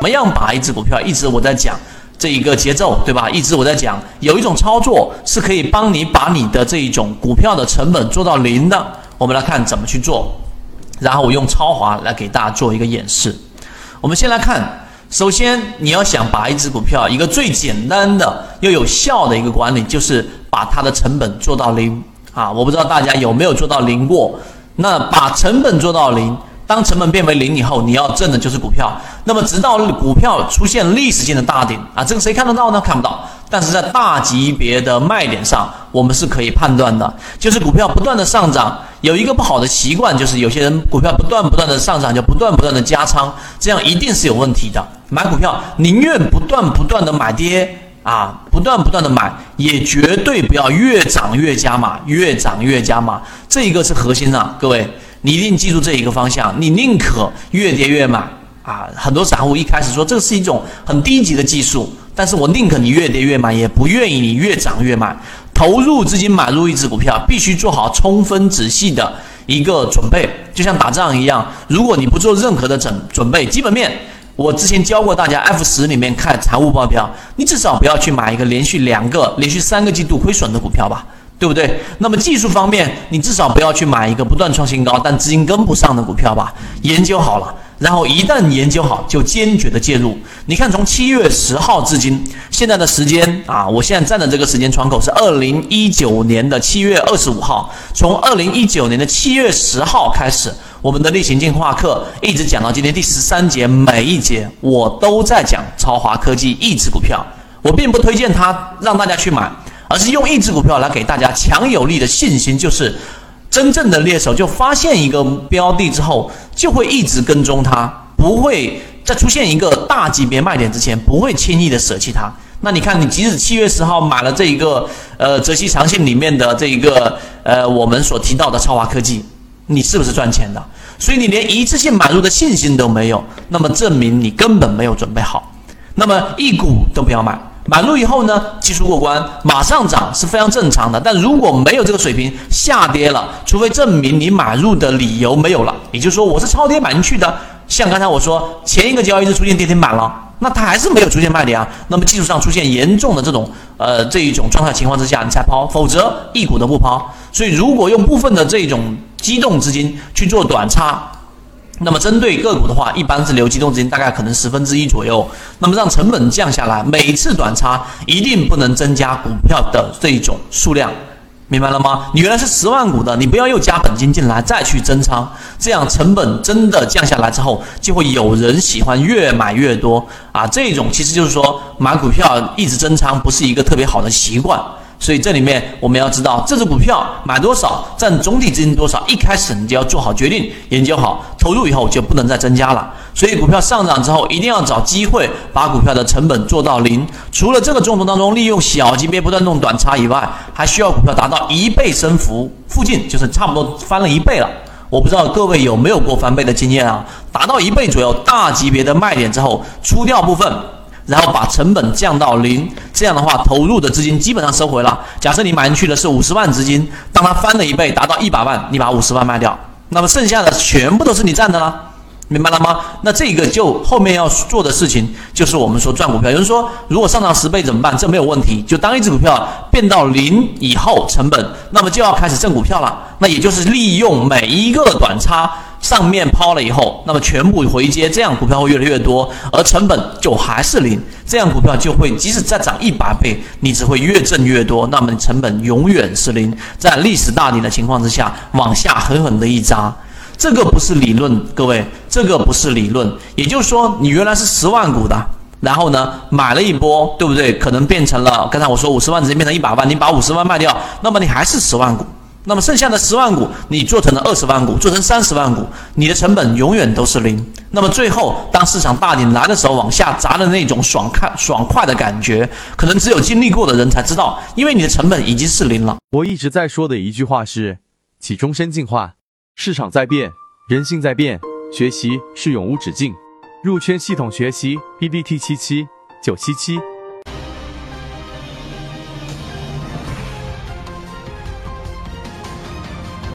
怎么样把一只股票一直我在讲这一个节奏，对吧？一直我在讲有一种操作是可以帮你把你的这一种股票的成本做到零的。我们来看怎么去做，然后我用超华来给大家做一个演示。我们先来看，首先你要想把一只股票一个最简单的又有效的一个管理，就是把它的成本做到零啊！我不知道大家有没有做到零过？那把成本做到零。当成本变为零以后，你要挣的就是股票。那么，直到股票出现历史性的大顶啊，这个谁看得到呢？看不到。但是在大级别的卖点上，我们是可以判断的，就是股票不断的上涨。有一个不好的习惯，就是有些人股票不断不断的上涨，就不断不断的加仓，这样一定是有问题的。买股票宁愿不断不断的买跌啊，不断不断的买，也绝对不要越涨越加码，越涨越加码。这一个是核心啊，各位。你一定记住这一个方向，你宁可越跌越买啊！很多散户一开始说这是一种很低级的技术，但是我宁可你越跌越买，也不愿意你越涨越买。投入资金买入一只股票，必须做好充分仔细的一个准备，就像打仗一样，如果你不做任何的准准备，基本面，我之前教过大家，F 十里面看财务报表，你至少不要去买一个连续两个、连续三个季度亏损的股票吧。对不对？那么技术方面，你至少不要去买一个不断创新高但资金跟不上的股票吧。研究好了，然后一旦研究好，就坚决的介入。你看，从七月十号至今，现在的时间啊，我现在站的这个时间窗口是二零一九年的七月二十五号。从二零一九年的七月十号开始，我们的例行进化课一直讲到今天第十三节，每一节我都在讲超华科技一只股票，我并不推荐它让大家去买。而是用一只股票来给大家强有力的信心，就是真正的猎手就发现一个标的之后，就会一直跟踪它，不会在出现一个大级别卖点之前，不会轻易的舍弃它。那你看，你即使七月十号买了这一个呃泽熙长信里面的这一个呃我们所提到的超华科技，你是不是赚钱的？所以你连一次性买入的信心都没有，那么证明你根本没有准备好，那么一股都不要买。买入以后呢，技术过关，马上涨是非常正常的。但如果没有这个水平，下跌了，除非证明你买入的理由没有了，也就是说我是超跌买进去的。像刚才我说，前一个交易日出现跌停板了，那它还是没有出现卖点啊。那么技术上出现严重的这种呃这一种状态情况之下，你才抛，否则一股都不抛。所以如果用部分的这种机动资金去做短差。那么针对个股的话，一般是留机动资金，大概可能十分之一左右。那么让成本降下来，每次短差一定不能增加股票的这种数量，明白了吗？你原来是十万股的，你不要又加本金进来再去增仓，这样成本真的降下来之后，就会有人喜欢越买越多啊！这种其实就是说买股票一直增仓不是一个特别好的习惯。所以这里面我们要知道，这只股票买多少占总体资金多少，一开始你就要做好决定，研究好，投入以后就不能再增加了。所以股票上涨之后，一定要找机会把股票的成本做到零。除了这个中途当中利用小级别不断弄短差以外，还需要股票达到一倍升幅附近，就是差不多翻了一倍了。我不知道各位有没有过翻倍的经验啊？达到一倍左右大级别的卖点之后，出掉部分。然后把成本降到零，这样的话投入的资金基本上收回了。假设你买进去的是五十万资金，当它翻了一倍达到一百万，你把五十万卖掉，那么剩下的全部都是你赚的了，明白了吗？那这个就后面要做的事情就是我们说赚股票。有人说如果上涨十倍怎么办？这没有问题，就当一只股票变到零以后成本，那么就要开始挣股票了。那也就是利用每一个短差。上面抛了以后，那么全部回接，这样股票会越来越多，而成本就还是零，这样股票就会即使再涨一百倍，你只会越挣越多，那么成本永远是零。在历史大底的情况之下，往下狠狠的一扎，这个不是理论，各位，这个不是理论。也就是说，你原来是十万股的，然后呢买了一波，对不对？可能变成了刚才我说五十万直接变成一百万，你把五十万卖掉，那么你还是十万股。那么剩下的十万股，你做成了二十万股，做成三十万股，你的成本永远都是零。那么最后，当市场大顶来的时候，往下砸的那种爽快、爽快的感觉，可能只有经历过的人才知道，因为你的成本已经是零了。我一直在说的一句话是：起终身进化，市场在变，人性在变，学习是永无止境。入圈系统学习，B B T 七七九七七。